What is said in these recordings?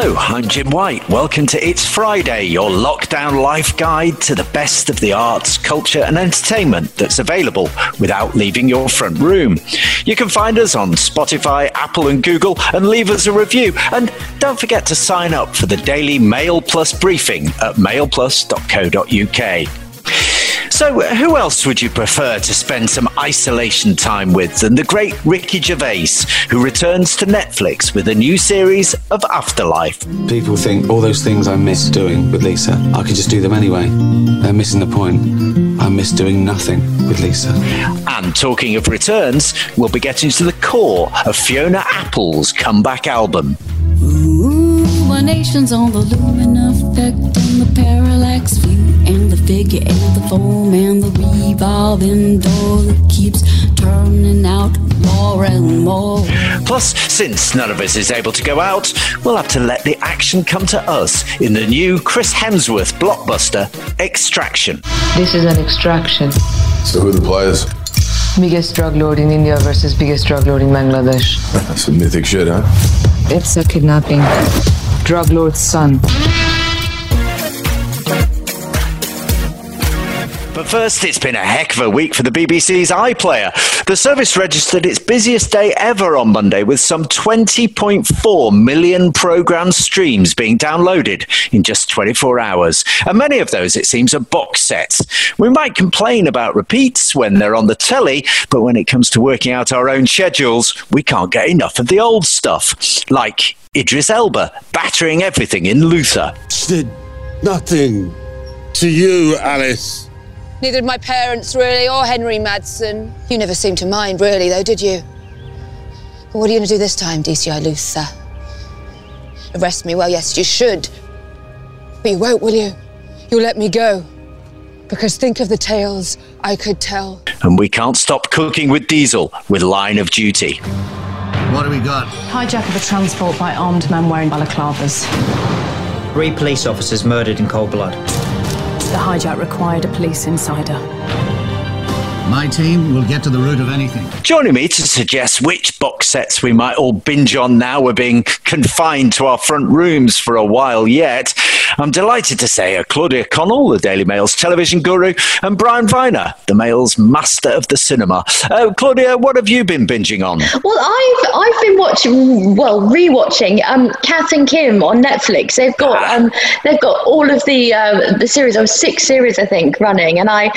Hello, I'm Jim White. Welcome to It's Friday, your lockdown life guide to the best of the arts, culture, and entertainment that's available without leaving your front room. You can find us on Spotify, Apple, and Google and leave us a review. And don't forget to sign up for the daily Mail Plus briefing at mailplus.co.uk. So, who else would you prefer to spend some isolation time with than the great Ricky Gervais, who returns to Netflix with a new series of Afterlife? People think all those things I miss doing with Lisa, I could just do them anyway. They're missing the point. I miss doing nothing with Lisa. And talking of returns, we'll be getting to the core of Fiona Apple's comeback album. Ooh, my nation's on the lumen effect and the parallax view and the figure and the foam and the revolving door that keeps turning out more and more. Plus, since none of us is able to go out, we'll have to let the action come to us in the new Chris Hemsworth blockbuster, Extraction. This is an extraction. So who are the players? Biggest drug lord in India versus biggest drug lord in Bangladesh. That's some mythic shit, huh? It's a kidnapping. Drug lord's son. First, it's been a heck of a week for the BBC's iPlayer. The service registered its busiest day ever on Monday with some 20.4 million programme streams being downloaded in just 24 hours. And many of those, it seems, are box sets. We might complain about repeats when they're on the telly, but when it comes to working out our own schedules, we can't get enough of the old stuff. Like Idris Elba battering everything in Luther. Did nothing to you, Alice. Neither did my parents, really, or Henry Madsen. You never seemed to mind, really, though, did you? But what are you going to do this time, DCI Luther? Arrest me? Well, yes, you should. But you won't, will you? You'll let me go. Because think of the tales I could tell. And we can't stop cooking with diesel with Line of Duty. What do we got? Hijack of a transport by armed men wearing balaclavas. Three police officers murdered in cold blood. The hijack required a police insider. My team will get to the root of anything. Joining me to suggest which box sets we might all binge on now we're being confined to our front rooms for a while yet, I'm delighted to say are Claudia Connell, the Daily Mail's television guru, and Brian Viner, the Mail's master of the cinema. Uh, Claudia, what have you been binging on? Well, I've I've been watching, well, rewatching um, Kath and Kim on Netflix. They've got um, they've got all of the uh, the series. of six series, I think, running, and I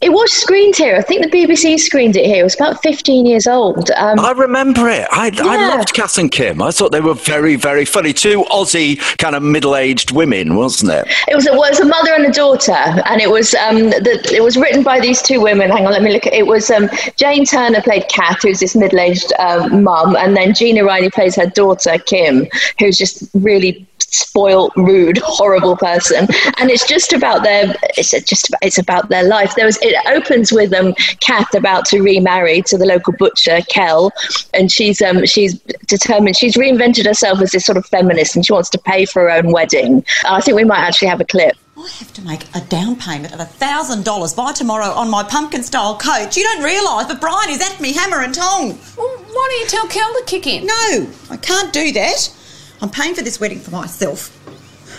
it was screened here. I think the BBC screened it here. It was about 15 years old. Um, I remember it. I, Yeah. I loved Kath and Kim. I thought they were very, very funny. Two Aussie kind of middle-aged women, wasn't it? it was a, it was a mother and a daughter, and it was um, the, it was written by these two women. Hang on, let me look. at It was um, Jane Turner played Kath, who's this middle-aged um, mum, and then Gina Riley plays her daughter Kim, who's just really spoiled, rude, horrible person. And it's just about their it's just about, it's about their life. There was it opens with um Kath about to remarry to the local butcher Kel, and she's um she's determined she's reinvented herself as this sort of feminist, and she wants to pay for her own wedding. I think we might actually have a clip. I have to make a down payment of $1,000 by tomorrow on my pumpkin style coach. You don't realise, but Brian is at me hammer and tong. Well, why don't you tell Kel to kick in? No, I can't do that. I'm paying for this wedding for myself.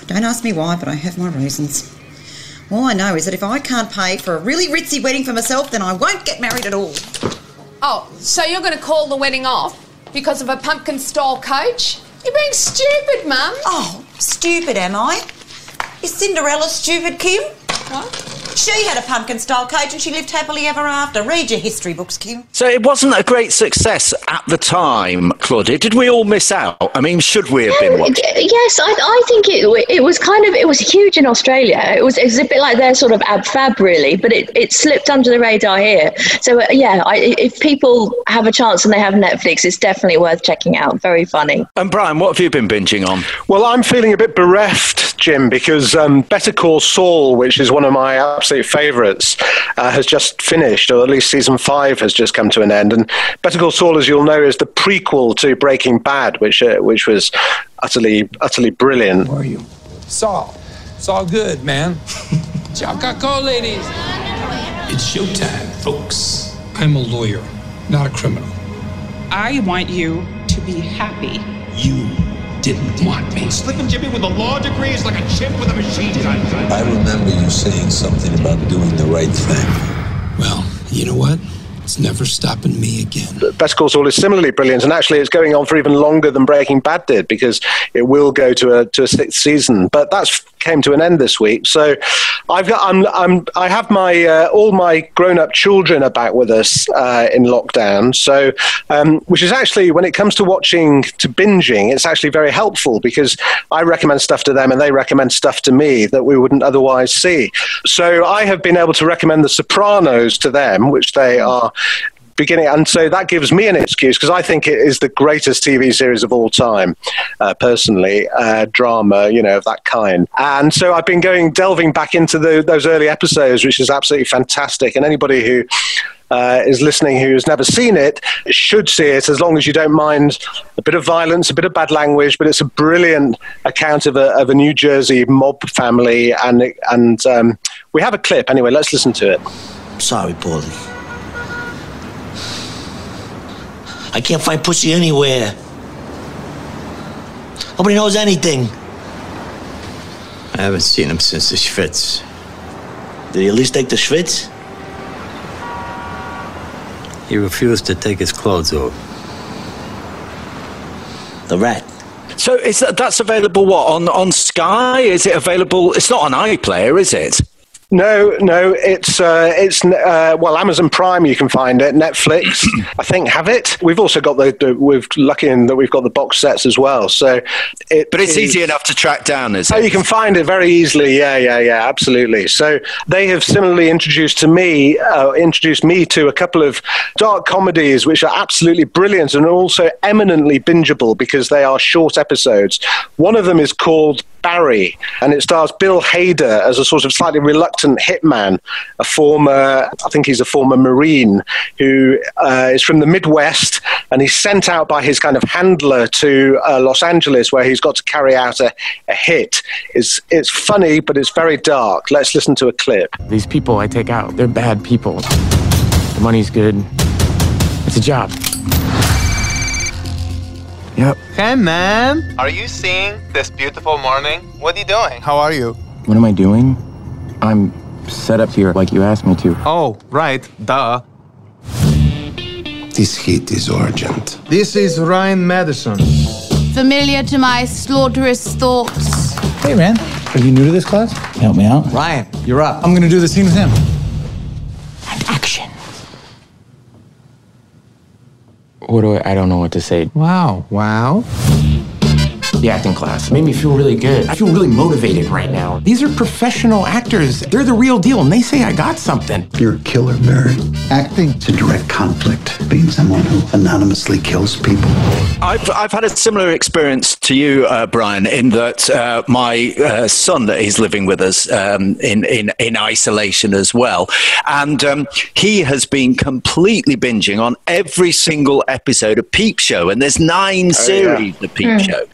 Don't ask me why, but I have my reasons. All I know is that if I can't pay for a really ritzy wedding for myself, then I won't get married at all. Oh, so you're going to call the wedding off because of a pumpkin style coach? You're being stupid, Mum. Oh, stupid am I? Is Cinderella stupid, Kim? What? She had a pumpkin style coach and she lived happily ever after. Read your history books, Kim. So it wasn't a great success at the time, Claudia. Did we all miss out? I mean, should we have been watching? Yes, I, I think it it was kind of it was huge in Australia. It was it was a bit like their sort of ab fab really, but it, it slipped under the radar here. So uh, yeah, I, if people have a chance and they have Netflix, it's definitely worth checking out. Very funny. And Brian, what have you been binging on? Well, I'm feeling a bit bereft, Jim, because um, Better Call Saul, which is one of my absolute favourites, uh, has just finished, or at least season five has just come to an end. And Better Call Saul, as you'll know, is the prequel to Breaking Bad, which uh, which was utterly utterly brilliant. Who are you? Saul. Saul good, man. Choco ladies. It's showtime, folks. I'm a lawyer, not a criminal. I want you to be happy. You didn't want me. Slipping Jimmy with a law degree is like a chimp with a machine gun. I remember you saying something about doing the right thing. Well, you know what? It's never stopping me again. Better Call Saul is similarly brilliant, and actually, it's going on for even longer than Breaking Bad did because it will go to a to a sixth season. But that's came to an end this week, so I've got I'm, I'm I have my uh, all my grown up children are back with us uh, in lockdown. So, um, which is actually when it comes to watching to binging, it's actually very helpful because I recommend stuff to them and they recommend stuff to me that we wouldn't otherwise see. So I have been able to recommend The Sopranos to them, which they are beginning, and so that gives me an excuse because I think it is the greatest TV series of all time, uh, personally, uh, drama, you know, of that kind. And so I've been going delving back into the, those early episodes, which is absolutely fantastic. And anybody who uh, is listening who has never seen it should see it as long as you don't mind a bit of violence, a bit of bad language. But it's a brilliant account of a, of a New Jersey mob family, and and um, we have a clip anyway. Let's listen to it. Sorry, Paulie. I can't find pussy anywhere. Nobody knows anything. I haven't seen him since the Schwitz. Did he at least take the Schwitz? He refused to take his clothes off. The rat. So is that that's available what on on Sky? Is it available? It's not on iPlayer, is it? No, no, it's uh, it's uh, well, Amazon Prime. You can find it. Netflix, I think, have it. We've also got the, the we've lucky in that we've got the box sets as well. So, it But it's is- easy enough to track down, is Oh, it? you can find it very easily. Yeah, yeah, yeah, absolutely. So they have similarly introduced to me, uh, introduced me to a couple of dark comedies which are absolutely brilliant and also eminently bingeable because they are short episodes. One of them is called Barry, and it stars Bill Hader as a sort of slightly reluctant hitman, a former, I think he's a former Marine who uh, is from the Midwest, and he's sent out by his kind of handler to uh, Los Angeles, where he's got to carry out a, a hit. It's it's funny, but it's very dark. Let's listen to a clip. These people I take out, they're bad people. The money's good. It's a job. Yep. Hey, man. Are you seeing this beautiful morning? What are you doing? How are you? What am I doing? I'm set up here like you asked me to. Oh, right. Duh. This heat is urgent. This is Ryan Madison. Familiar to my slaughterous thoughts. Hey, man. Are you new to this class? Help me out. Ryan, you're up. I'm gonna do the scene with him. And Action. What do I? I don't know what to say. Wow. Wow. The acting class made me feel really good. I feel really motivated right now. These are professional actors. They're the real deal, and they say I got something. You're a killer, Barry. Acting is a direct conflict. Being someone who anonymously kills people. I've, I've had a similar experience to you, uh, Brian, in that uh, my uh, son that is living with us um, in, in, in isolation as well. And um, he has been completely binging on every single episode of Peep Show. And there's nine series of Peep Hmm. Show.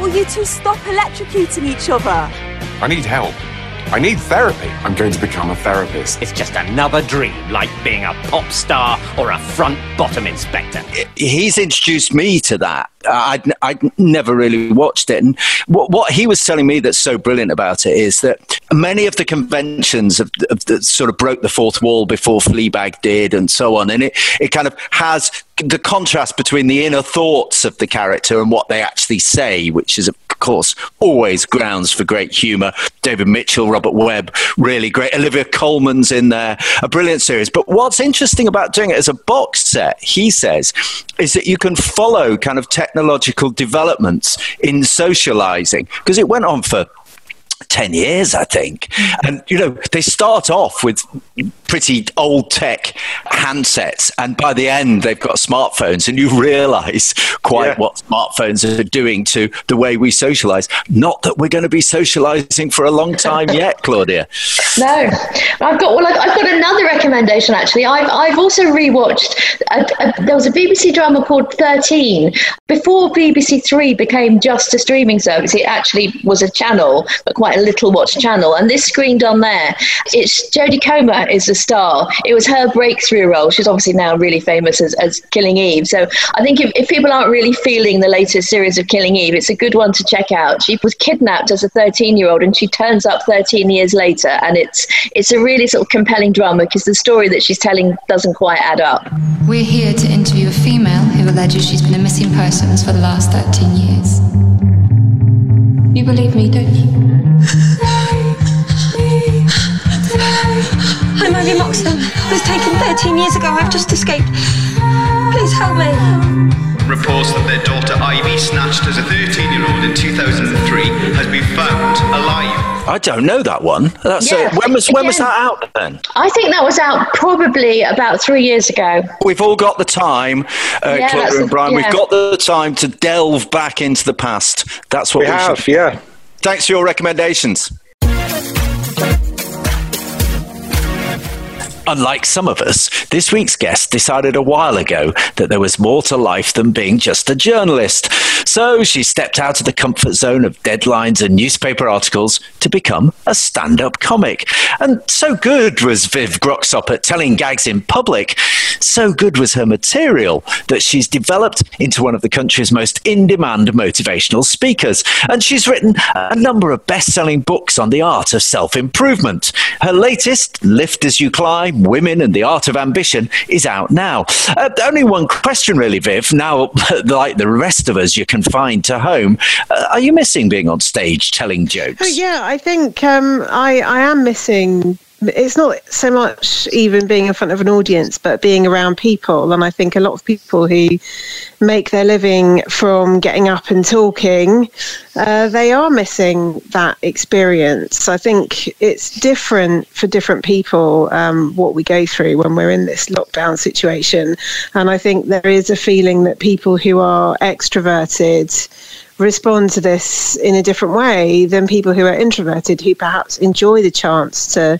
Will you two stop electrocuting each other? I need help. I need therapy. I'm going to become a therapist. It's just another dream, like being a pop star or a front bottom inspector. he's introduced me to that. I'd, I'd never really watched it. And what, what he was telling me that's so brilliant about it is that many of the conventions of, of that sort of broke the fourth wall before Fleabag did and so on. And it, it kind of has the contrast between the inner thoughts of the character and what they actually say, which is, of course, always grounds for great humour. David Mitchell, Robert Webb, really great. Olivia Colman's in there, a brilliant series. But what's interesting about doing it as a box set, he says, is that you can follow kind of technological developments in socializing because it went on for 10 years, I think. And, you know, they start off with pretty old tech handsets, and by the end, they've got smartphones, and you realize quite what smartphones are doing to the way we socialize. Not that we're going to be socializing for a long time yet, Claudia. No, I've got well, I've I've got another recommendation actually. I've I've also rewatched. A, a, there was a BBC drama called Thirteen before BBC Three became just a streaming service. It actually was a channel, but quite a little Watch channel, and this screened on there. It's Jodie Comer is the star. It was her breakthrough role. She's obviously now really famous as, as Killing Eve. So I think if, if people aren't really feeling the latest series of Killing Eve, it's a good one to check out. She was kidnapped as a 13 year old and she turns up 13 years later. And it's, it's a really sort of compelling drama because the story that she's telling doesn't quite add up. We're here to interview a female who alleges she's been a missing person for the last 13 years. You believe me, don't you? I'm Ivy Moxam. I was taken 13 years ago. I've just escaped. Please help me. Reports that their daughter Ivy, snatched as a 13 year old in 2003, has been found alive. I don't know that one. That's uh, Yeah, when was when was that out then? I think that was out probably about three years ago. We've all got the time, uh, Yeah, Claudia and the- Brian. yeah. We've got the time to delve back into the past. That's what We we, have, should. yeah. Thanks for your recommendations. Unlike some of us, this week's guest decided a while ago that there was more to life than being just a journalist. So she stepped out of the comfort zone of deadlines and newspaper articles to become a stand up comic. And so good was Viv Groskop at telling gags in public, so good was her material that she's developed into one of the country's most in demand motivational speakers. And she's written a number of best selling books on the art of self improvement. Her latest, Lift as You Climb Women and the Art of Ambition, is out now. Uh, only one question, really, Viv. Now, like the rest of us, you're confined to home. Uh, are you missing being on stage telling jokes? Oh, yeah, I think um, I, I am missing. It's not so much even being in front of an audience, but being around people. And I think a lot of people who make their living from getting up and talking, uh, they are missing that experience. I think it's different for different people um, what we go through when we're in this lockdown situation. And I think there is a feeling that people who are extroverted respond to this in a different way than people who are introverted who perhaps enjoy the chance to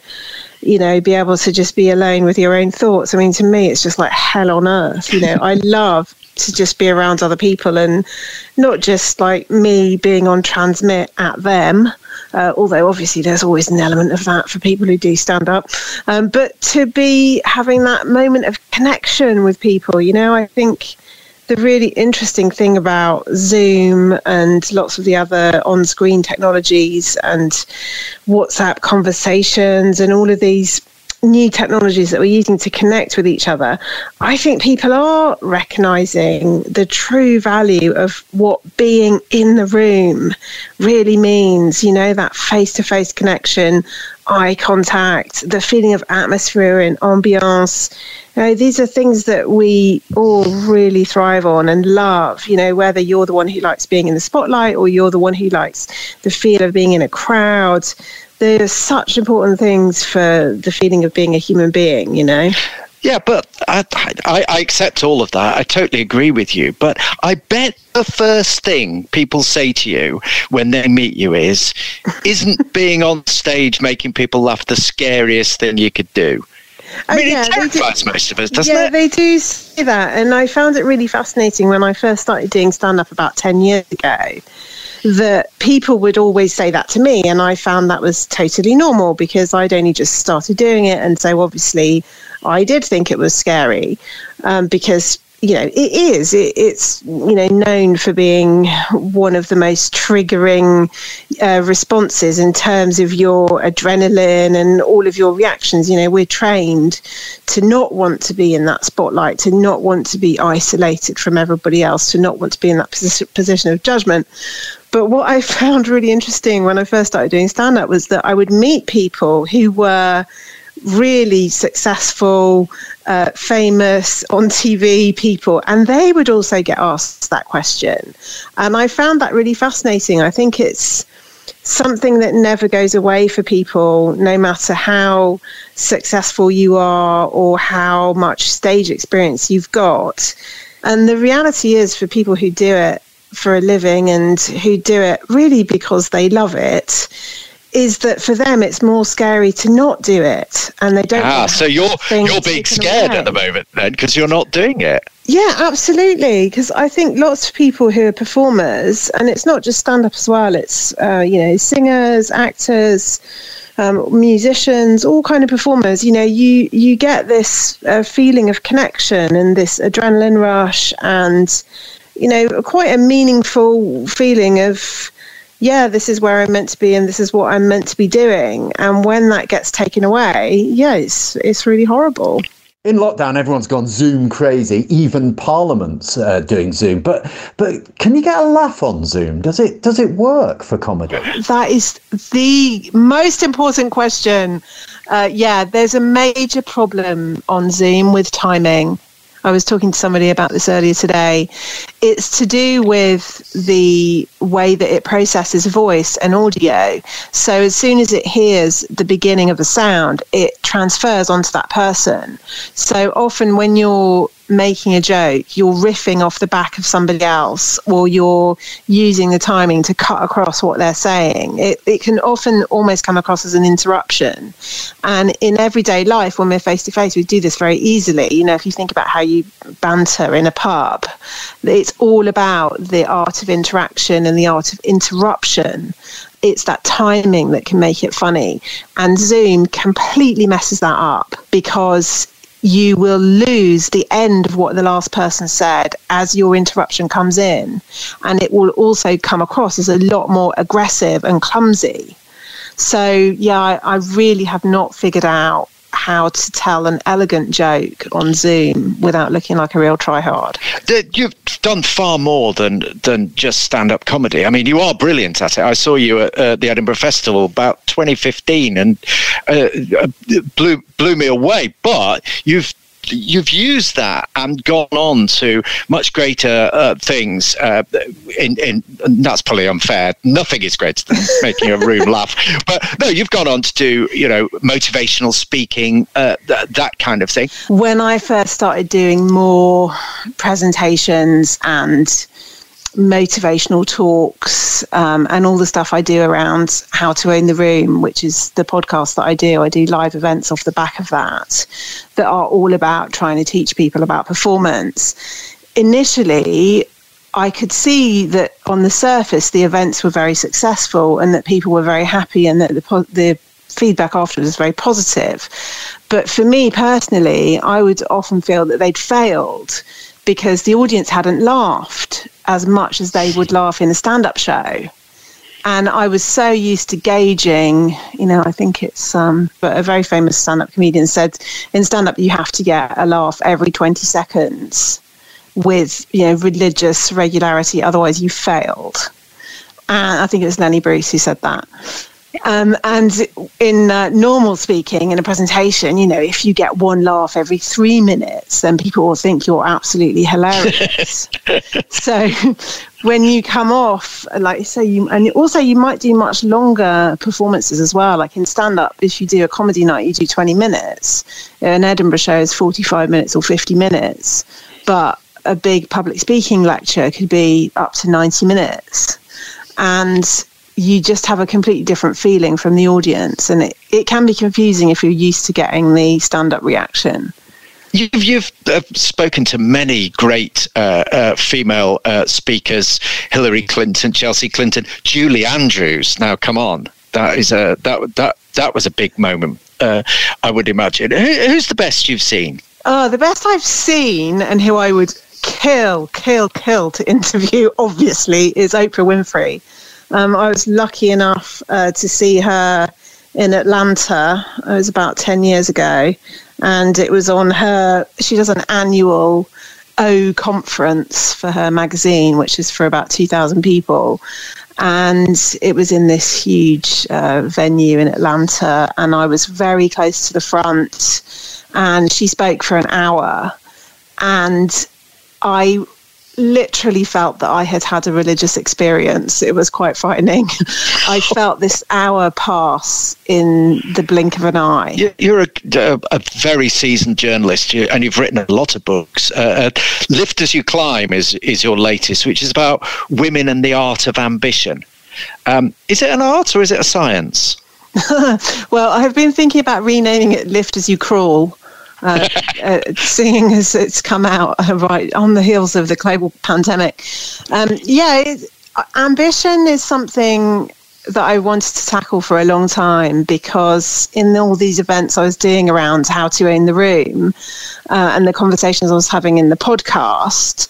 you know be able to just be alone with your own thoughts. I mean to me it's just like hell on earth you know. I love to just be around other people and not just like me being on transmit at them uh, although obviously there's always an element of that for people who do stand up um, but to be having that moment of connection with people you know. I think the really interesting thing about Zoom and lots of the other on screen technologies and WhatsApp conversations and all of these new technologies that we're using to connect with each other, I think people are recognizing the true value of what being in the room really means, you know, that face to face connection, eye contact, the feeling of atmosphere and ambiance. You know, these are things that we all really thrive on and love, you know, whether you're the one who likes being in the spotlight or you're the one who likes the feel of being in a crowd. They're such important things for the feeling of being a human being, you know? Yeah, but I, I, I accept all of that. I totally agree with you. But I bet the first thing people say to you when they meet you is, isn't being on stage making people laugh the scariest thing you could do? I mean, Oh, yeah, it they do- most of us, doesn't yeah, it? they do say that. And I found it really fascinating when I first started doing stand up about 10 years ago that people would always say that to me. And I found that was totally normal because I'd only just started doing it. And so obviously I did think it was scary um, because. You know, it is. It, it's you know known for being one of the most triggering uh, responses in terms of your adrenaline and all of your reactions. You know, we're trained to not want to be in that spotlight, to not want to be isolated from everybody else, to not want to be in that posi- position of judgment. But what I found really interesting when I first started doing stand up was that I would meet people who were really successful, uh, famous on TV people, and they would also get asked that question. And I found that really fascinating. I think it's something that never goes away for people, no matter how successful you are or how much stage experience you've got. And the reality is, for people who do it for a living and who do it really because they love it, is that for them it's more scary to not do it, and they don't. Ah, so you're you're being scared away. at the moment then because you're not doing it. Yeah, absolutely. Because I think lots of people who are performers, and it's not just stand up as well, it's, uh, you know, singers, actors, um, musicians, all kind of performers. You know, you you get this uh, feeling of connection and this adrenaline rush, and you know, quite a meaningful feeling of yeah, this is where I'm meant to be and this is what I'm meant to be doing. And when that gets taken away, yeah, it's, it's really horrible. In lockdown, everyone's gone Zoom crazy. Even Parliament's uh, doing Zoom. But but can you get a laugh on Zoom? Does it does it work for comedy? That is the most important question. Uh, yeah, there's a major problem on Zoom with timing. I was talking to somebody about this earlier today. It's to do with the way that it processes voice and audio. So as soon as it hears the beginning of a sound, it transfers onto that person. So often when you're making a joke, you're riffing off the back of somebody else, or you're using the timing to cut across what they're saying. It, it can often almost come across as an interruption. And in everyday life, when we're face to face, we do this very easily. You know, if you think about how you banter in a pub, it's all about the art of interaction and the art of interruption it's that timing that can make it funny. And Zoom completely messes that up because you will lose the end of what the last person said as your interruption comes in. And it will also come across as a lot more aggressive and clumsy. So, yeah, I, I really have not figured out how to tell an elegant joke on Zoom without looking like a real tryhard. You've done far more than than just stand up comedy. I mean, you are brilliant at it. I saw you at uh, the Edinburgh Festival about 2015 and uh, uh, blew blew me away. But you've you've used that and gone on to much greater uh, things. Uh, in, in, that's probably unfair. Nothing is greater than making a room laugh. But no, you've gone on to do, you know, motivational speaking, uh, th- that kind of thing. When I first started doing more presentations and motivational talks um, and all the stuff I do around how to own the room, which is the podcast that I do. I do live events off the back of that that are all about trying to teach people about performance. Initially, I could see that on the surface the events were very successful and that people were very happy and that the, the feedback afterwards was very positive. But for me personally, I would often feel that they'd failed because the audience hadn't laughed as much as they would laugh in a stand up show. And I was so used to gauging, you know, I think it's um, but a very famous stand up comedian said in stand up, you have to get a laugh every 20 seconds with, you know, religious regularity, otherwise you failed. And I think it was Lenny Bruce who said that. Um, and in uh, normal speaking, in a presentation, you know, if you get one laugh every three minutes, then people will think you're absolutely hilarious. so when you come off, like say you, and also you might do much longer performances as well. Like in stand up, if you do a comedy night, you do 20 minutes. An Edinburgh show is 45 minutes or 50 minutes. But a big public speaking lecture could be up to 90 minutes. And you just have a completely different feeling from the audience. And it, it can be confusing if you're used to getting the stand up reaction. You've, you've uh, spoken to many great uh, uh, female uh, speakers: Hillary Clinton, Chelsea Clinton, Julie Andrews. Now, come on, that is a that that that was a big moment. Uh, I would imagine. Who, who's the best you've seen? Oh, the best I've seen, and who I would kill, kill, kill to interview, obviously, is Oprah Winfrey. Um, I was lucky enough uh, to see her in Atlanta. It was about 10 years ago. And it was on her, she does an annual O conference for her magazine, which is for about 2,000 people. And it was in this huge uh, venue in Atlanta. And I was very close to the front. And she spoke for an hour. And I literally felt that I had had a religious experience. It was quite frightening. I felt this hour pass in the blink of an eye. You're a, a, a very seasoned journalist, and you've written a lot of books. Uh, uh, Lift as You Climb is is your latest, which is about women and the art of ambition. Um, is it an art or is it a science? well, I have been thinking about renaming it Lift as You Crawl uh, uh, seeing as it's come out uh, right on the heels of the global pandemic. Um, yeah, it, ambition is something that I wanted to tackle for a long time because in all these events I was doing around how to own the room uh, and the conversations I was having in the podcast,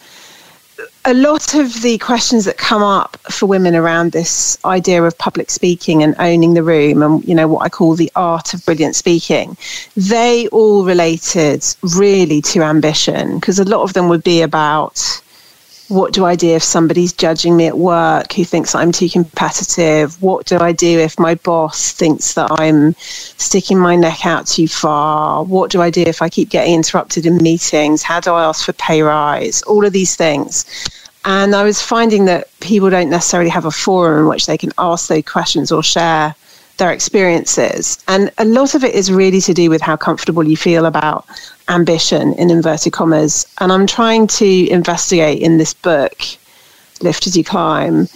a lot of the questions that come up for women around this idea of public speaking and owning the room and you know what I call the art of brilliant speaking they all related really to ambition because a lot of them would be about what do I do if somebody's judging me at work who thinks I'm too competitive? What do I do if my boss thinks that I'm sticking my neck out too far? What do I do if I keep getting interrupted in meetings? How do I ask for pay rise? All of these things. And I was finding that people don't necessarily have a forum in which they can ask those questions or share their experiences. And a lot of it is really to do with how comfortable you feel about ambition, in inverted commas. And I'm trying to investigate in this book, Lift as You Climb,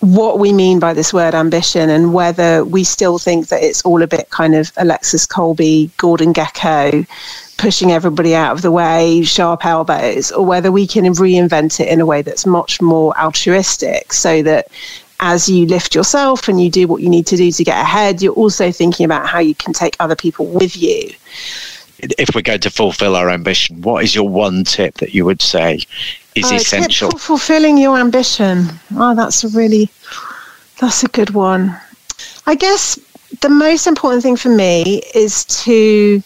what we mean by this word ambition and whether we still think that it's all a bit kind of Alexis Colby, Gordon Gekko, pushing everybody out of the way, sharp elbows, or whether we can reinvent it in a way that's much more altruistic so that as you lift yourself and you do what you need to do to get ahead, you're also thinking about how you can take other people with you. If we're going to fulfill our ambition, what is your one tip that you would say is Uh, essential? for fulfilling your ambition. Oh, that's a really, that's a good one. I guess the most important thing for me is to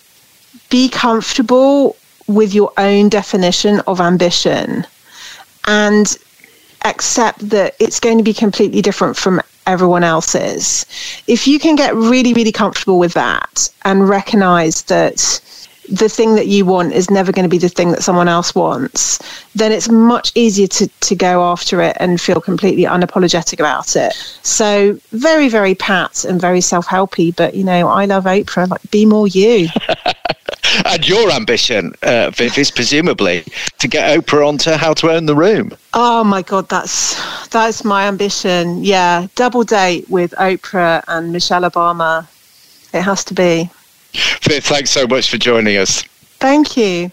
be comfortable with your own definition of ambition and accept that it's going to be completely different from everyone else's. If you can get really, really comfortable with that and recognize that the thing that you want is never going to be the thing that someone else wants, then it's much easier to, to go after it and feel completely unapologetic about it. So very, very pat and very self-helpy, but you know, I love Oprah, like be more you. and your ambition, uh, Viv, is presumably to get Oprah onto How to Own the Room. Oh my God, that's that's my ambition. Yeah, double date with Oprah and Michelle Obama. It has to be. Viv, thanks so much for joining us. Thank you.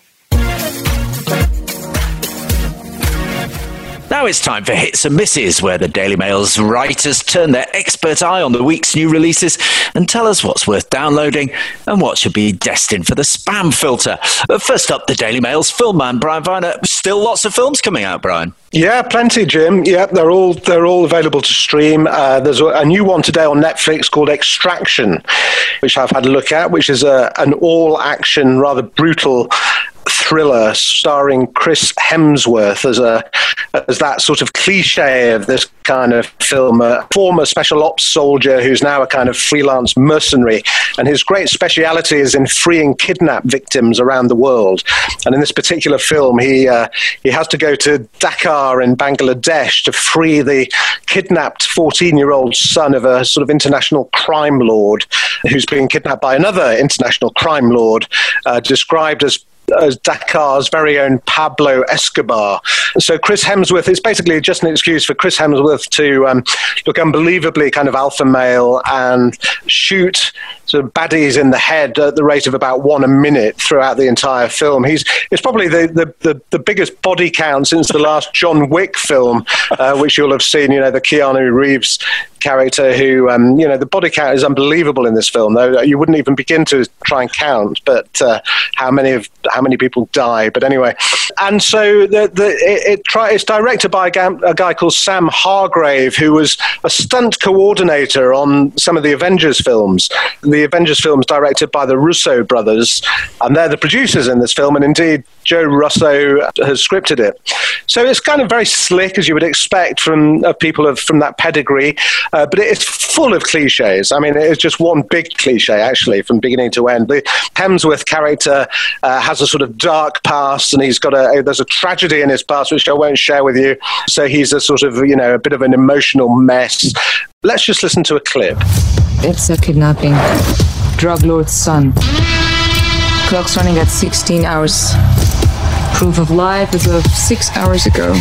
Now it's time for Hits and Misses, where the Daily Mail's writers turn their expert eye on the week's new releases and tell us what's worth downloading and what should be destined for the spam filter. Uh, First up, the Daily Mail's film man, Brian Viner. Still lots of films coming out, Brian. Yeah, plenty, Jim. Yeah, they're all they're all available to stream. Uh, there's a, a new one today on Netflix called Extraction, which I've had a look at, which is a an all action, rather brutal thriller starring Chris Hemsworth as a as that sort of cliche of this kind of film, a former special ops soldier who's now a kind of freelance mercenary, and his great speciality is in freeing kidnapped victims around the world. And in this particular film, he uh, he has to go to Dhaka in Bangladesh to free the kidnapped 14 year old son of a sort of international crime lord who's being kidnapped by another international crime lord, uh, described as as Dhaka's very own Pablo Escobar. So Chris Hemsworth is basically just an excuse for Chris Hemsworth to um, look unbelievably kind of alpha male and shoot sort of baddies in the head at the rate of about one a minute throughout the entire film. He's it's probably the, the, the, the biggest body count since the last John Wick film, uh, which you'll have seen, you know, the Keanu Reeves character who, um, you know, the body count is unbelievable in this film, though you wouldn't even begin to try and count, but uh, how many of how many people die. But anyway, and so the, the, it, it try, it's directed by a guy, a guy called Sam Hargrave, who was a stunt coordinator on some of the Avengers films. The Avengers films directed by the Russo brothers, and they're the producers in this film, and indeed Joe Russo has scripted it. So it's kind of very slick, as you would expect from uh, people of, from that pedigree, uh, but it's full of cliches. I mean, it's just one big cliche, actually, from beginning to end. The Hemsworth character uh, has a sort of dark past, and he's got a there's a tragedy in his past which I won't share with you. So he's a sort of you know a bit of an emotional mess. Let's just listen to a clip. It's a kidnapping. Drug lord's son. Clock's running at 16 hours. Proof of life as of six hours ago.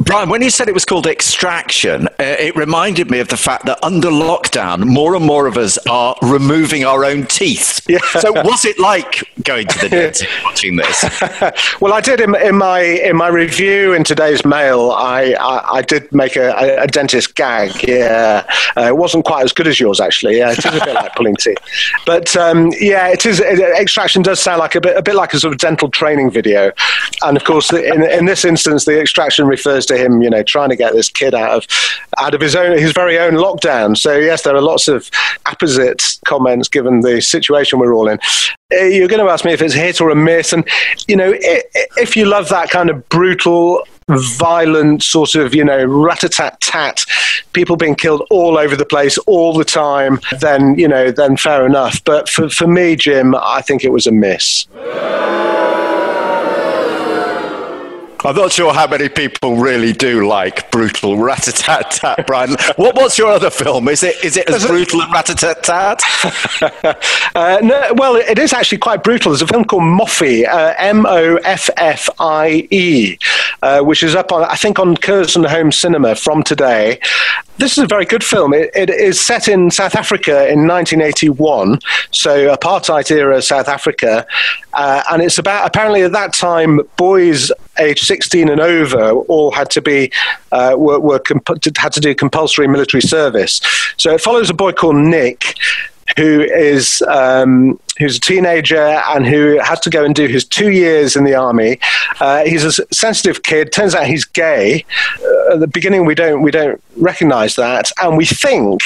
Brian, when you said it was called Extraction, uh, it reminded me of the fact that under lockdown, more and more of us are removing our own teeth. Yeah. So, was it like going to the dentist watching this? well, I did in, in my in my review in today's Mail. I I, I did make a, a, a dentist gag. Yeah, uh, it wasn't quite as good as yours actually. Yeah, it is a bit like pulling teeth, but um, yeah, it is. It, extraction does sound like a bit a bit like a sort of dental training video, and of course, in in this instance, the extraction refers to him, you know, trying to get this kid out of out of his own his very own lockdown. So yes, there are lots of apposite comments given the situation we're all in. Uh, You're going to ask me if it's a hit or a miss, and you know, if you love that kind of brutal. Violent sort of, you know, rat a tat tat, people being killed all over the place all the time, then, you know, then fair enough. But for, for me, Jim, I think it was a miss. I'm not sure how many people really do like brutal rat a tat tat, Brian. What, what's your other film? Is it is it as brutal as rat a tat tat? Uh, no, well, it is actually quite brutal. There's a film called Moffie, uh, M O F F I E, uh, which is up on, I think, on Curzon Home Cinema from today. This is a very good film. It, it is set in South Africa in 1981, so apartheid era South Africa, uh, and it's about apparently at that time boys aged 16 and over all had to be uh, were, were comp- had to do compulsory military service. So it follows a boy called Nick who is um, who's a teenager and who has to go and do his two years in the army. Uh, he's a sensitive kid. Turns out he's gay. Uh, at the beginning, we don't we don't recognise that, and we think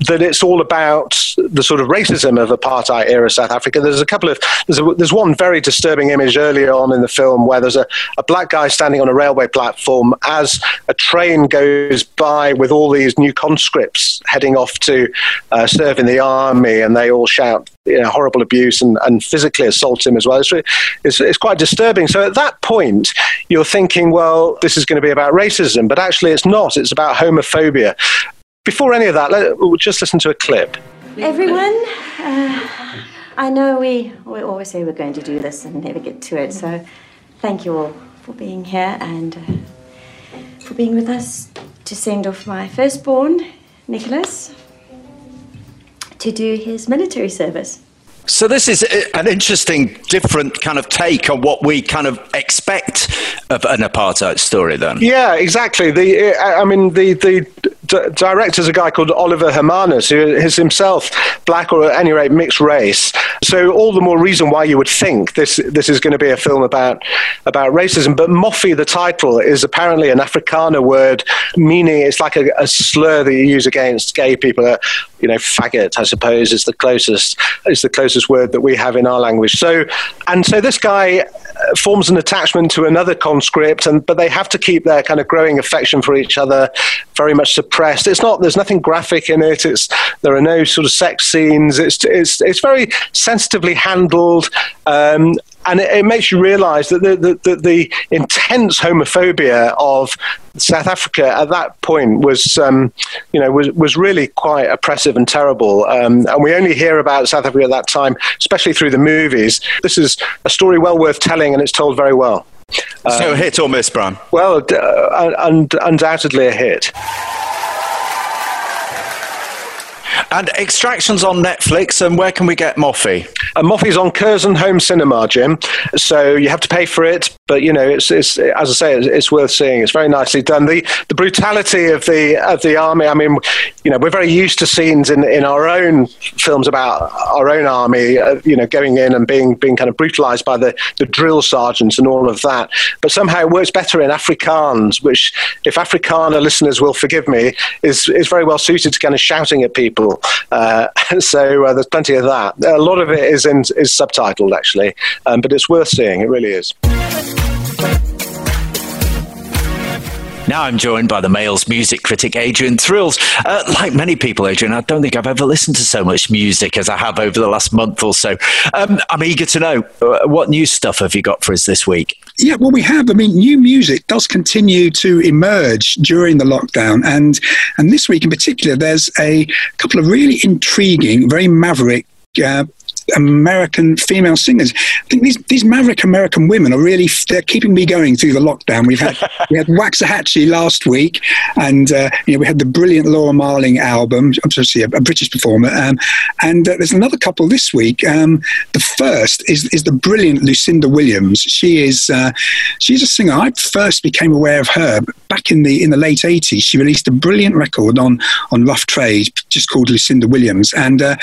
that it's all about the sort of racism of apartheid era South Africa. There's a couple of there's a, there's one very disturbing image earlier on in the film where there's a, a black guy standing on a railway platform as a train goes by with all these new conscripts heading off to uh, serve in the army, and they all shout you know, horrible abuse and, and physically assault him as well. It's, it's, it's quite disturbing. So at that point, you're thinking, well, this is going to be about racism, but actually it's not. It's about homophobia. Before any of that, let, we'll just listen to a clip. Everyone, uh, I know we, we always say we're going to do this and never get to it, so thank you all for being here and uh, for being with us to send off my firstborn, Nicholas, to do his military service. So this is an interesting, different kind of take on what we kind of expect of an apartheid story. Then, Yeah, exactly. The I I mean, the the d- director's a guy called Oliver Hermanus, who is himself black or at any rate mixed race. So all the more reason why you would think this this is going to be a film about about racism. But Moffie, the title, is apparently an Afrikaner word meaning it's like a, a slur that you use against gay people. Uh, you know, faggot, I suppose, is the closest is the closest word that we have in our language. So, and so this guy uh, forms an attachment to another conscript, and but they have to keep their kind of growing affection for each other very much suppressed. It's not. There's nothing graphic in it. It's there are no sort of sex scenes. It's it's it's very sensitively handled. Um, and it, it makes you realise that the, the, the, the intense homophobia of South Africa at that point was, um, you know, was, was really quite oppressive and terrible. Um, and we only hear about South Africa at that time, especially through the movies. This is a story well worth telling, and it's told very well. so Um, hit or miss, Brian? well, uh, un- undoubtedly a hit. And Extractions on Netflix, and where can we get Moffie? And uh, Moffie's on Curzon Home Cinema, Jim. So you have to pay for it, but you know, it's, it's as I say, it's, it's worth seeing. It's very nicely done. The the brutality of the of the army. I mean, you know, we're very used to scenes in, in our own films about our own army. Uh, you know, going in and being being kind of brutalised by the the drill sergeants and all of that. But somehow it works better in Afrikaans, which, if Afrikaner listeners will forgive me, is is very well suited to kind of shouting at people. Uh, so uh, there's plenty of that. A lot of it is in, is subtitled actually, um, but it's worth seeing. It really is. Now I'm joined by the Mail's music critic Adrian Thrills. Uh, like many people, Adrian, I don't think I've ever listened to so much music as I have over the last month or so. Um, I'm eager to know uh, what new stuff have you got for us this week? Yeah, well, we have. I mean, new music does continue to emerge during the lockdown, and and this week in particular, there's a couple of really intriguing, very maverick. Uh, American female singers. I think these these maverick American women are really they're keeping me going through the lockdown. We've had we had Waxahatchee last week, and uh, you know we had the brilliant Laura Marling album, obviously a, a British performer, um, and uh, there's another couple this week. Um, the first is is the brilliant Lucinda Williams. She is uh, she's a singer. I first became aware of her back in the in the late 80s. She released a brilliant record on on Rough Trade, just called Lucinda Williams, and uh,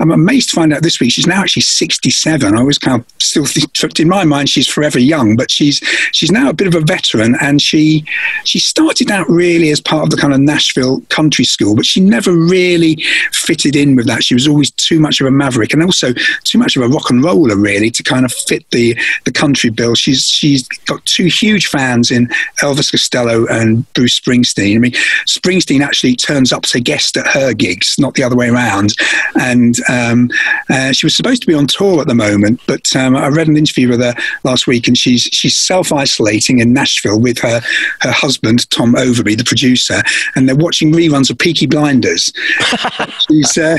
I'm amazed to find out this week she's now actually 67. I was kind of still think, in my mind she's forever young, but she's she's now a bit of a veteran, and she she started out really as part of the kind of Nashville country school, but she never really fitted in with that. She was always too much of a maverick, and also too much of a rock and roller, really, to kind of fit the the country bill. She's she's got two huge fans in Elvis Costello and Bruce Springsteen. I mean, Springsteen actually turns up to guest at her gigs, not the other way around. And um, uh, she was supposed to be on tour at the moment, but um, I read an interview with her last week, and she's she's self isolating in Nashville with her her husband Tom Overby, the producer, and they're watching reruns of Peaky Blinders. she's uh,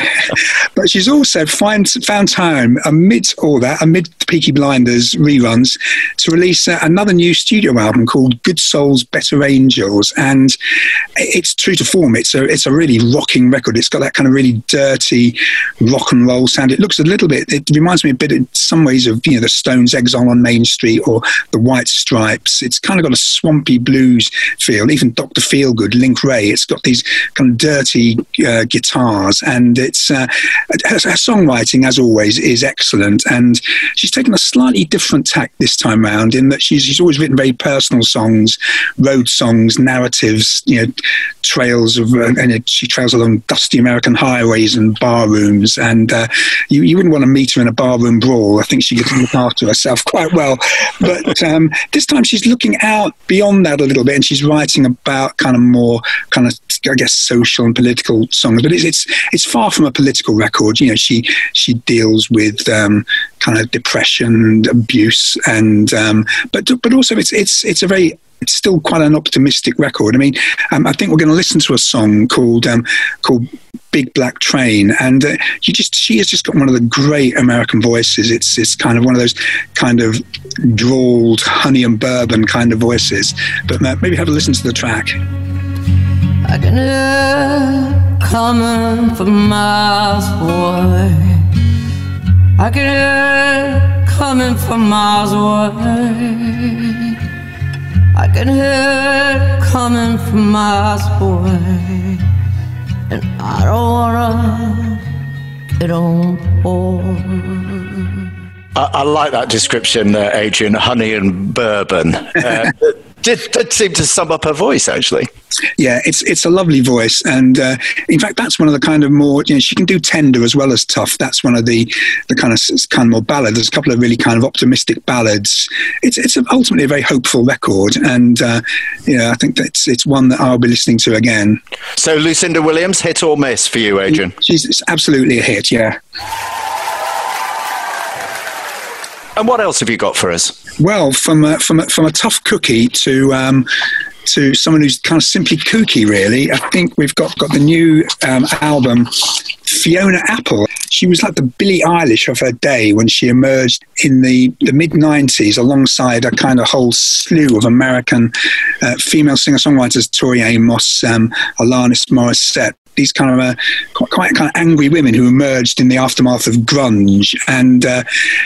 but she's also find, found time amid all that, amid the Peaky Blinders reruns, to release uh, another new studio album called Good Souls, Better Angels, and it's true to form. It's a it's a really rocking record. It's got that kind of really dirty rock and roll sound. It looks a little bit. It reminds me a bit in some ways of you know the Stones' Exile on Main Street or the White Stripes. It's kind of got a swampy blues feel. Even Doctor Feelgood, Link Wray. It's got these kind of dirty uh, guitars, and it's uh, her, her songwriting, as always, is excellent. And she's taken a slightly different tack this time round in that she's she's always written very personal songs, road songs, narratives. You know, trails of uh, and she trails along dusty American highways and bar rooms, and uh, you, you wouldn't want to meet her in a barroom brawl. I think she gets look after herself quite well. But um, this time she's looking out beyond that a little bit, and she's writing about kind of more kind of I guess social and political songs. But it's it's, it's far from a political record. You know, she she deals with um, kind of depression and abuse, and um, but but also it's it's it's a very it's still quite an optimistic record. I mean, um, I think we're going to listen to a song called um, called Big Black Train, and uh, you just she has just got one of the great American voices. It's it's kind of one of those kind of drawled honey and bourbon kind of voices. But maybe have a listen to the track. I can hear coming from miles away. I can hear coming from miles away. I can hear coming from miles away. And I don't wanna get on board. I, I like that description, uh, Adrian. Honey and bourbon. Uh, did, did seem to sum up her voice, actually. Yeah, it's it's a lovely voice, and uh, in fact, that's one of the kind of more you know she can do tender as well as tough. That's one of the the kind of kind of more ballad. There's a couple of really kind of optimistic ballads. It's it's ultimately a very hopeful record, and uh, yeah, I think it's it's one that I'll be listening to again. So Lucinda Williams, hit or miss for you, Adrian? She's absolutely a hit. Yeah. And what else have you got for us? Well, from a, from a, from a tough cookie to um, to someone who's kind of simply kooky, really. I think we've got got the new um, album Fiona Apple. She was like the Billie Eilish of her day when she emerged in the, the mid 90s alongside a kind of whole slew of American uh, female singer songwriters, Tori Amos, um, Alanis Morissette, these kind of uh, quite, quite, kind of angry women who emerged in the aftermath of grunge. And uh,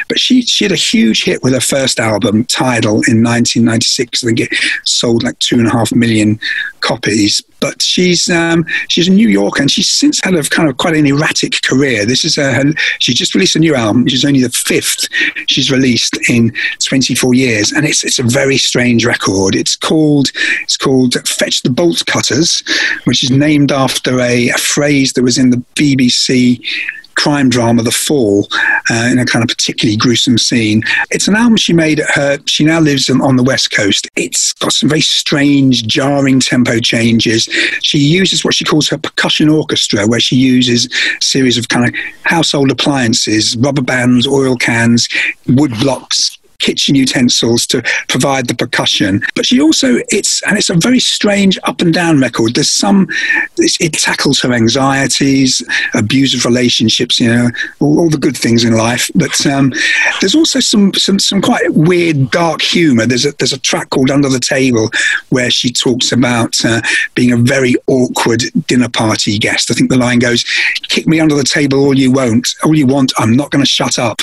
but she she had a huge hit with her first album, Tidal, in 1996. I think it sold like two and a half million copies. But she's um, she's a New Yorker, and she's since had a kind of quite an erratic career. This is a, her, she just released a new album, which is only the fifth she's released in 24 years, and it's it's a very strange record. It's called it's called Fetch the Bolt Cutters, which is named after a, a phrase that was in the BBC crime drama The Fall uh, in a kind of particularly gruesome scene. It's an album she made at her, she now lives on, on the West Coast. It's got some very strange, jarring tempo changes. She uses what she calls her percussion orchestra, where she uses a series of kind of household appliances, rubber bands, oil cans, wood blocks, kitchen utensils to provide the percussion. But she also, it's, and it's a very strange up and down record. There's some, it tackles her anxieties, abusive relationships, you know, all, all the good things in life. But um, there's also some, some, some quite weird, dark humour. There's a, there's a track called Under the Table where she talks about uh, being a very awkward dinner party guest. I think the line goes, kick me under the table all you won't, all you want, I'm not going to shut up.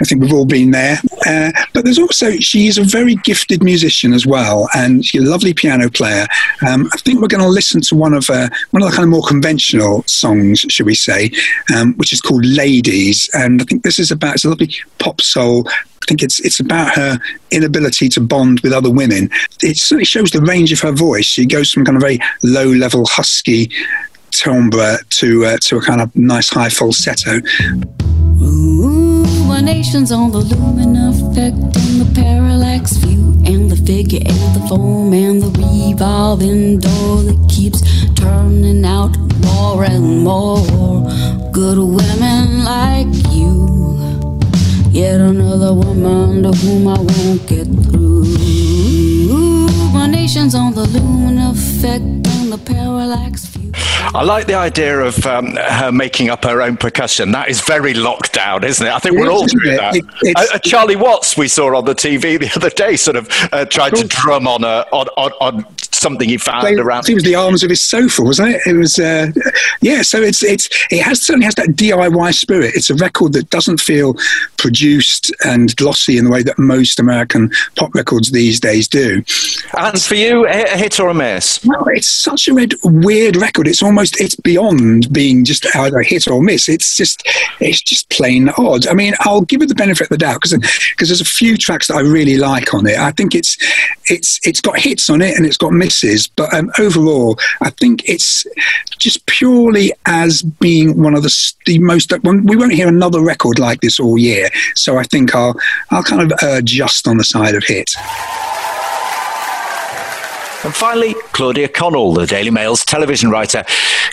I think we've all been there. Uh, but there's also, she's a very gifted musician as well, and she's a lovely piano player. Um, I think we're going to listen to one of uh, one of the kind of more conventional songs, should we say, um, which is called Ladies. And I think this is about, it's a lovely pop soul I think it's it's about her inability to bond with other women. It certainly shows the range of her voice. She goes from kind of very low level husky timbre to uh, to a kind of nice high falsetto. Ruminations on the lumen effect and the parallax view and the figure and the foam and the revolving door that keeps turning out more and more good women like you. Yet another woman to whom I won't get through. Ruminations on the lumen effect and the parallax view. I like the idea of um, her making up her own percussion. That is very lockdown, isn't it? I think It we're is, all isn't doing it? that. It- uh, uh, Charlie Watts, we saw on the TV the other day, sort of uh, tried to drum on, a, on, on, on something he found They- around. it was the arms of his sofa, wasn't it? It was, uh, yeah. So it's it's it has certainly has that DIY spirit. It's a record that doesn't feel produced and glossy in the way that most American pop records these days do. And for you, a hit or a miss? Well, it's such a red, weird record. It's almost it's beyond being just either a hit or miss. It's just it's just plain odd. I mean, I'll give it the benefit of the doubt because because there's a few tracks that I really like on it. I think it's it's it's got hits on it and it's got misses, but um, overall, I think it's just purely as being one of the the most. We won't hear another record like this all year, so I think I'll I'll kind of just on the side of hit. And finally, Claudia Connell, the Daily Mail's television writer.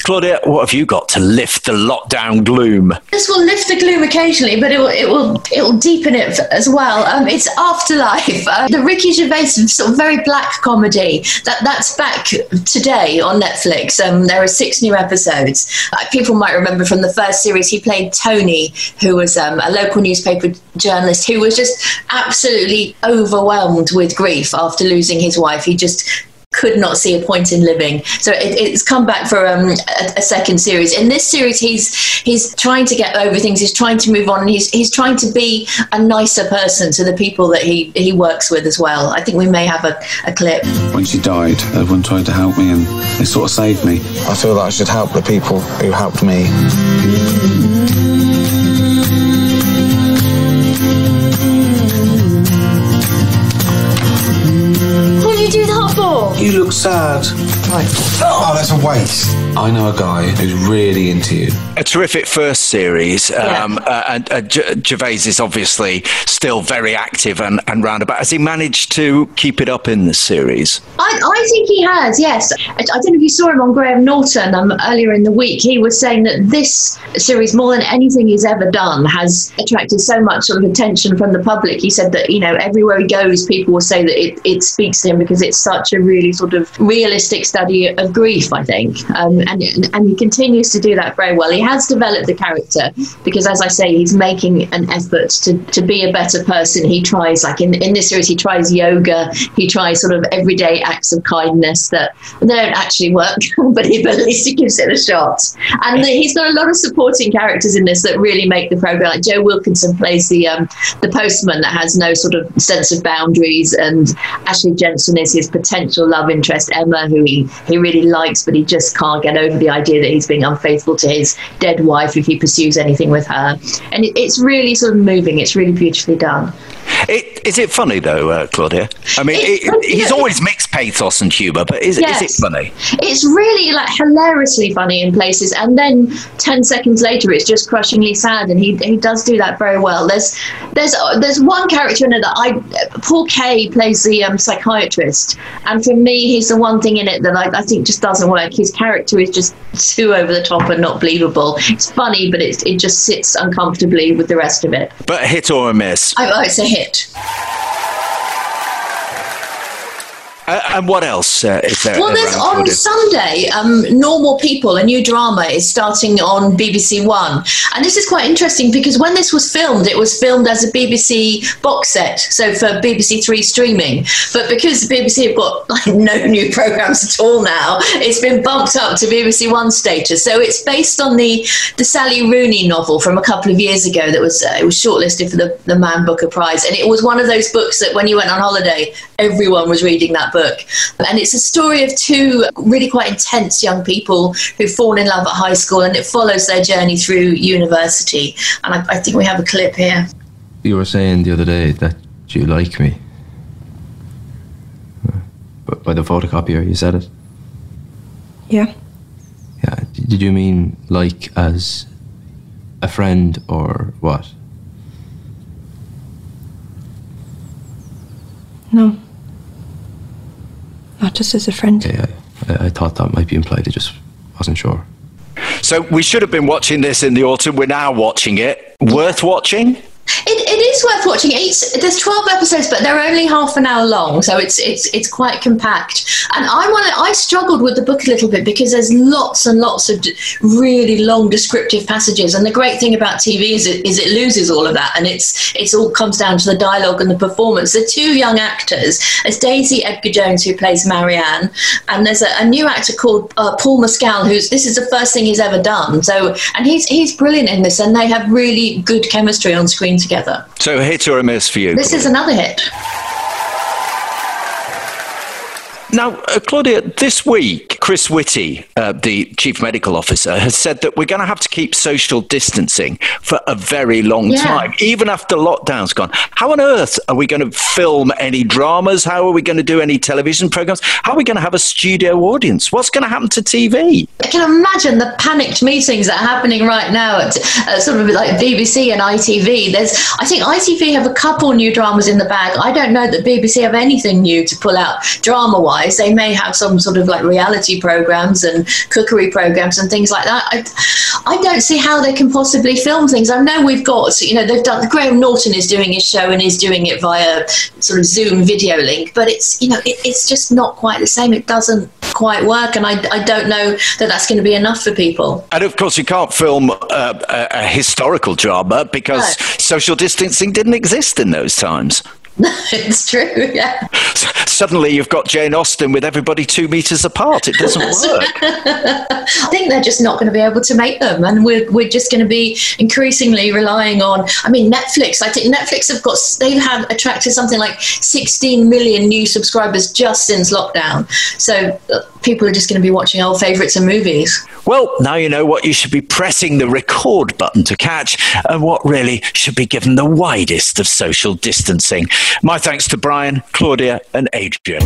Claudia, what have you got to lift the lockdown gloom? This will lift the gloom occasionally, but it will it will it will deepen it as well. Um, it's Afterlife, uh, the Ricky Gervais sort of very black comedy that that's back today on Netflix. Um, there are six new episodes. Uh, people might remember from the first series he played Tony, who was um, a local newspaper journalist who was just absolutely overwhelmed with grief after losing his wife. He just could not see a point in living. So it, it's come back for um, a, a second series. In this series, he's he's trying to get over things. He's trying to move on, and he's he's trying to be a nicer person to the people that he he works with as well. I think we may have a, a clip. When she died, everyone tried to help me and they sort of saved me. I feel that I should help the people who helped me. You look sad. Oh, that's a waste. I know a guy who's really into you. A terrific first series, Yeah. um, uh, and uh, G- Gervais is obviously still very active and, and roundabout. Has he managed to keep it up in this series? I, I think he has, yes. I, I don't know if you saw him on Graham Norton um, earlier in the week. He was saying that this series, more than anything he's ever done, has attracted so much sort of attention from the public. He said that, you know, everywhere he goes, people will say that it, it speaks to him because it's such a really sort of realistic study of grief, I think. Um, and, and he continues to do that very well. He has developed the character because, as I say, he's making an effort to, to be a better person. He tries, like in, in this series, he tries yoga, he tries sort of everyday acts of kindness that don't actually work, but, he, but at least he gives it a shot. And he's got a lot of supporting characters in this that really make the program. Like Joe Wilkinson plays the um, the postman that has no sort of sense of boundaries, and Ashley Jensen is his potential love interest, Emma, who he, he really likes, but he just can't get over the idea that he's being unfaithful to his dead wife if he pursues anything with her. And it, it's really sort of moving. It's really beautifully done. It, is it funny though, uh, Claudia? I mean, It's- it, he's always mixed pathos and humour, but is, Yes. is it funny? It's really like hilariously funny in places, and then ten seconds later, it's just crushingly sad, and he he does do that very well. There's there's uh, there's one character in it that I Paul Kaye plays the um, psychiatrist, and for me, he's the one thing in it that I, I think just doesn't work. His character is just too over the top and not believable. It's funny, but it it just sits uncomfortably with the rest of it. But a hit or a miss? I, oh, it's a hit. Uh, and what else uh, is there? Well, there's on? Sunday, um, Normal People, a new drama, is starting on BBC One. And this is quite interesting because when this was filmed, it was filmed as a BBC box set, so for BBC Three streaming. But because the BBC have got like no new programmes at all now, it's been bumped up to BBC One status. So it's based on the, the Sally Rooney novel from a couple of years ago that was uh, it was shortlisted for the, the Man Booker Prize. And it was one of those books that when you went on holiday, everyone was reading that book. And it's a story of two really quite intense young people who fall in love at high school and it follows their journey through university. And I, I think we have a clip here. You were saying the other day that you like me. But by the photocopier, you said it. Yeah. Yeah. Did you mean like as a friend or what? No. Not just as a friend. Yeah, I, I thought that might be implied. I just wasn't sure. So we should have been watching this in the autumn. We're now watching it. Worth watching? It, it is worth watching. It's, there's 12 episodes, but they're only half an hour long, so it's it's it's quite compact. And I want I struggled with the book a little bit because there's lots and lots of really long descriptive passages. And the great thing about TV is it is it loses all of that, and it's it's all comes down to the dialogue and the performance. The two young actors, there's Daisy Edgar Jones who plays Marianne, and there's a, a new actor called uh, Paul Mescal who's this is the first thing he's ever done. So and he's he's brilliant in this, and they have really good chemistry on screen together. So a hit or a miss for you? This is another hit. Now, uh, Claudia, this week, Chris Whitty, uh, the chief medical officer, has said that we're going to have to keep social distancing for a very long Yeah. time, even after lockdown's gone. How on earth are we going to film any dramas? How are we going to do any television programs? How are we going to have a studio audience? What's going to happen to TV? I can imagine the panicked meetings that are happening right now at uh, sort of like BBC and ITV. There's, I think ITV have a couple new dramas in the bag. I don't know that BBC have anything new to pull out drama-wise. They may have some sort of like reality programs and cookery programs and things like that. I, I don't see how they can possibly film things. I know we've got, you know, they've done. Graham Norton is doing his show and is doing it via sort of Zoom video link, but it's you know it, it's just not quite the same. It doesn't quite work, and I, I don't know that that's going to be enough for people. And of course, you can't film uh, a, a historical drama because social distancing didn't exist in those times. it's true, yeah. Suddenly, you've got Jane Austen with everybody two meters apart. It doesn't work. I think they're just not going to be able to make them, and we're, we're just going to be increasingly relying on. I mean, Netflix. I think Netflix have got they have had attracted something like 16 million new subscribers just since lockdown. So uh, people are just going to be watching old favourites and movies. Well, now you know what you should be pressing the record button to catch and what really should be given the widest of social distancing. My thanks to Brian, Claudia, and Adrian.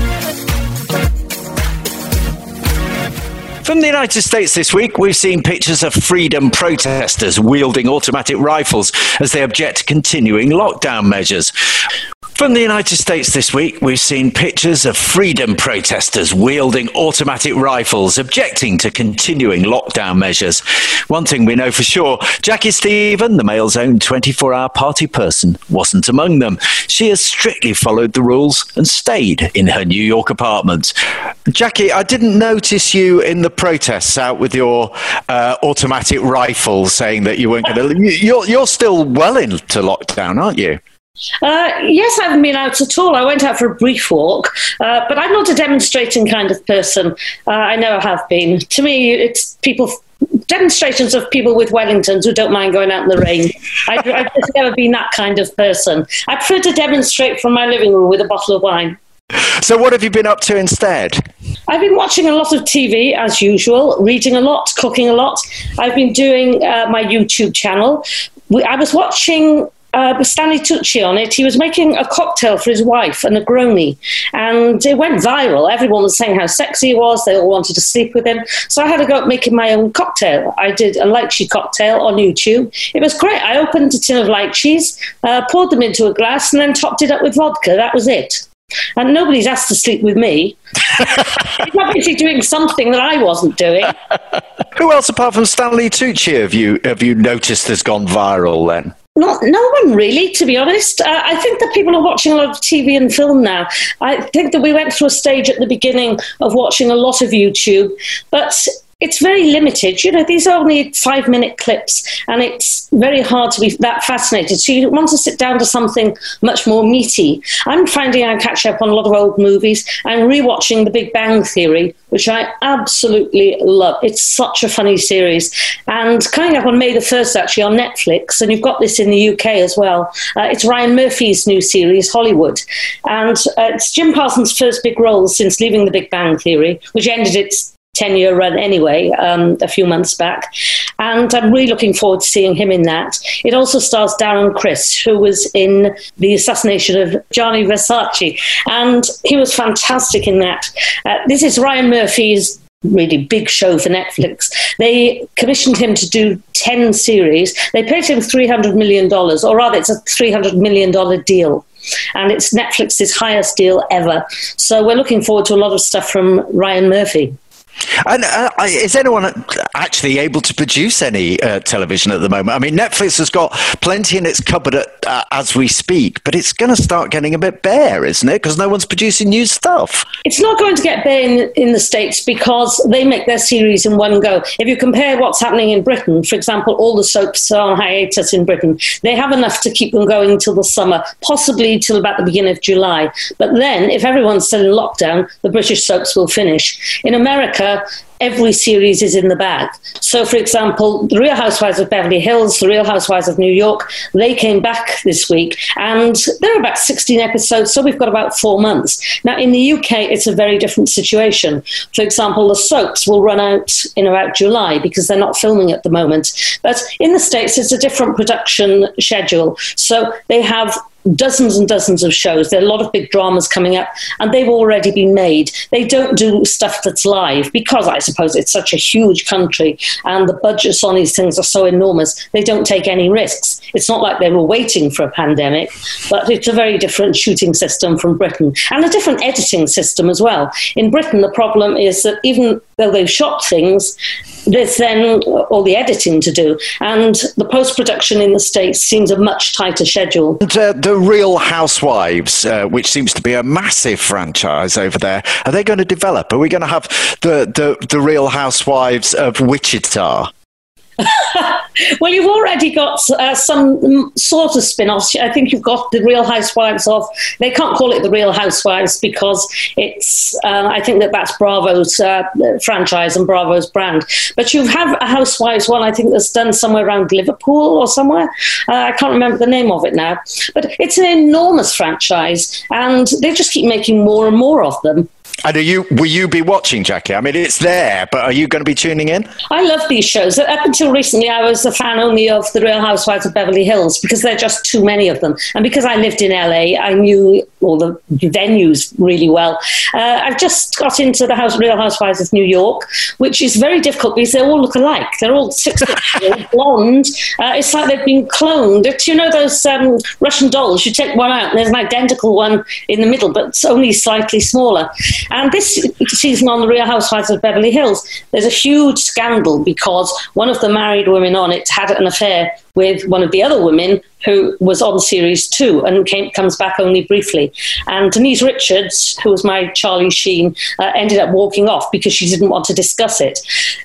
From the United States this week, we've seen pictures of freedom protesters wielding automatic rifles as they object to continuing lockdown measures. From the United States this week, we've seen pictures of freedom protesters wielding automatic rifles, objecting to continuing lockdown measures. One thing we know for sure Jaci Stephen, the Mail's own 24 hour party person, wasn't among them. She has strictly followed the rules and stayed in her New York apartment. Jaci, I didn't notice you in the protests out with your uh, automatic rifle saying that you weren't going to. You're, you're still well into lockdown, aren't you? Uh, yes, I haven't been out at all. I went out for a brief walk, uh, but I'm not a demonstrating kind of person. Uh, I never have been. To me, it's people demonstrations of people with Wellingtons who don't mind going out in the rain. I, I've just never been that kind of person. I prefer to demonstrate from my living room with a bottle of wine. So, what have you been up to instead? I've been watching a lot of TV as usual, reading a lot, cooking a lot. I've been doing uh, my YouTube channel. I was watching uh, Stanley Tucci on it. He was making a cocktail for his wife, and a Negroni, and it went viral. Everyone was saying how sexy he was. They all wanted to sleep with him. So I had to go up making my own cocktail. I did a lychee cocktail on YouTube. It was great. I opened a tin of lychees, uh, poured them into a glass, and then topped it up with vodka. That was it. And nobody's asked to sleep with me. He's obviously doing something that I wasn't doing. Who else apart from Stanley Tucci have you have you noticed has gone viral then? Not, no one really, to be honest. Uh, I think that people are watching a lot of TV and film now. I think that we went through a stage at the beginning of watching a lot of YouTube, but it's very limited. You know, these are only five minute clips, and it's very hard to be that fascinated. So you want to sit down to something much more meaty. I'm finding I catch up on a lot of old movies. I'm rewatching The Big Bang Theory, which I absolutely love. It's such a funny series. And coming up on May the 1st, actually, on Netflix, and you've got this in the UK as well, uh, it's Ryan Murphy's new series, Hollywood. And uh, it's Jim Parsons' first big role since leaving The Big Bang Theory, which ended its 10 year run anyway, um, a few months back. And I'm really looking forward to seeing him in that. It also stars Darren Criss, who was in the assassination of Gianni Versace. And he was fantastic in that. Uh, this is Ryan Murphy's really big show for Netflix. They commissioned him to do 10 series. They paid him $300 million, or rather, it's a $300 million deal. And it's Netflix's highest deal ever. So we're looking forward to a lot of stuff from Ryan Murphy. And uh, is anyone actually able to produce any uh, television at the moment? I mean, Netflix has got plenty in its cupboard at, uh, as we speak, but it's going to start getting a bit bare, isn't it? Because no one's producing new stuff. It's not going to get bare in, in the States because they make their series in one go. If you compare what's happening in Britain, for example, all the soaps are on hiatus in Britain. They have enough to keep them going till the summer, possibly till about the beginning of July. But then, if everyone's still in lockdown, the British soaps will finish. In America, every series is in the bag. So, for example, The Real Housewives of Beverly Hills, The Real Housewives of New York, they came back this week and there are about 16 episodes, so we've got about four months. Now, in the UK, it's a very different situation. For example, the soaps will run out in about July because they're not filming at the moment. But in the States, it's a different production schedule. So they have dozens and dozens of shows. There are a lot of big dramas coming up, and they've already been made. They don't do stuff that's live because I suppose it's such a huge country and the budgets on these things are so enormous. They don't take any risks. It's not like they were waiting for a pandemic, but it's a very different shooting system from Britain and a different editing system as well. In Britain, the problem is that even though they've shot things, there's then all the editing to do, and the post production in the States seems a much tighter schedule. And, uh, the Real Housewives, uh, which seems to be a massive franchise over there, are they going to develop? Are we going to have the, the, the Real Housewives of Wichita? well, you've already got uh, some sort of spin offs. I think you've got the Real Housewives of, they can't call it the Real Housewives because it's, uh, I think that that's Bravo's uh, franchise and Bravo's brand. But you have a Housewives one, I think that's done somewhere around Liverpool or somewhere. Uh, I can't remember the name of it now. But it's an enormous franchise and they just keep making more and more of them. And are you will you be watching, Jaci? I mean, it's there, but are you going to be tuning in? I love these shows. Up until recently, I was a fan only of The Real Housewives of Beverly Hills because there are just too many of them. And because I lived in LA, I knew all the venues really well. Uh, I've just got into the House, Real Housewives of New York, which is very difficult because they all look alike. They're all six foot blonde. Uh, it's like they've been cloned. It's, you know those um, Russian dolls? You take one out and there's an identical one in the middle, but it's only slightly smaller. And this season on The Real Housewives of Beverly Hills, there's a huge scandal because one of the married women on it had an affair with one of the other women who was on series two and came, comes back only briefly. And Denise Richards, who was my Charlie Sheen, uh, ended up walking off because she didn't want to discuss it.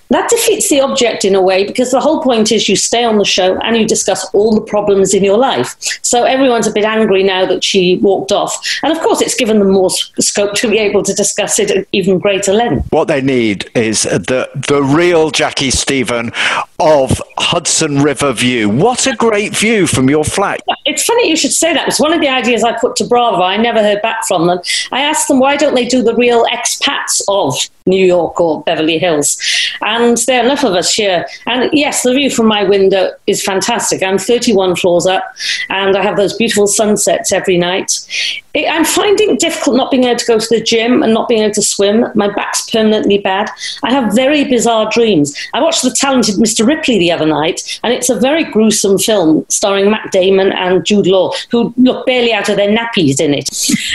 That defeats the object in a way because the whole point is you stay on the show and you discuss all the problems in your life. So everyone's a bit angry now that she walked off. And of course, it's given them more scope to be able to discuss it at even greater length. What they need is the, the real Jaci Stephen of Hudson River View. What a great view from your flat. It's funny you should say that. It's one of the ideas I put to Bravo. I never heard back from them. I asked them why don't they do the real expats of New York or Beverly Hills? And there are enough of us here. And yes, the view from my window is fantastic. I'm 31 floors up and I have those beautiful sunsets every night. I'm finding it difficult not being able to go to the gym and not being able to swim. My back's permanently bad. I have very bizarre dreams. I watched The Talented Mr. Ripley the other night, and it's a very gruesome film starring Matt Damon and Jude Law, who look barely out of their nappies in it.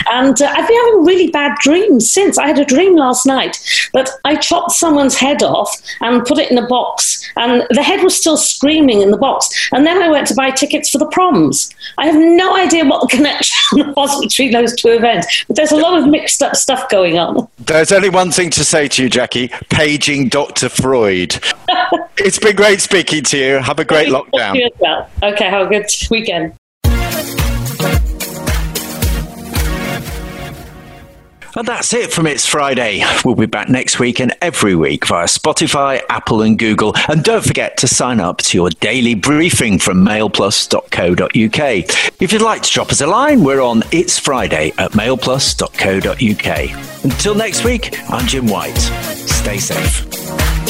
And uh, I've been having really bad dreams since. I had a dream last night that I chopped someone's head off and put it in a box, and the head was still screaming in the box. And then I went to buy tickets for the proms. I have no idea what the connection was between those two events, but there's a lot of mixed up stuff going on. There's only one thing to say to you, Jaci paging Dr. Freud. it's been great speaking to you. Have a great lockdown. You well. Okay, have a good weekend. And that's it from It's Friday. We'll be back next week and every week via Spotify, Apple, and Google. And don't forget to sign up to your daily briefing from mailplus.co.uk. If you'd like to drop us a line, we're on It's Friday at mailplus.co.uk. Until next week, I'm Jim White. Stay safe.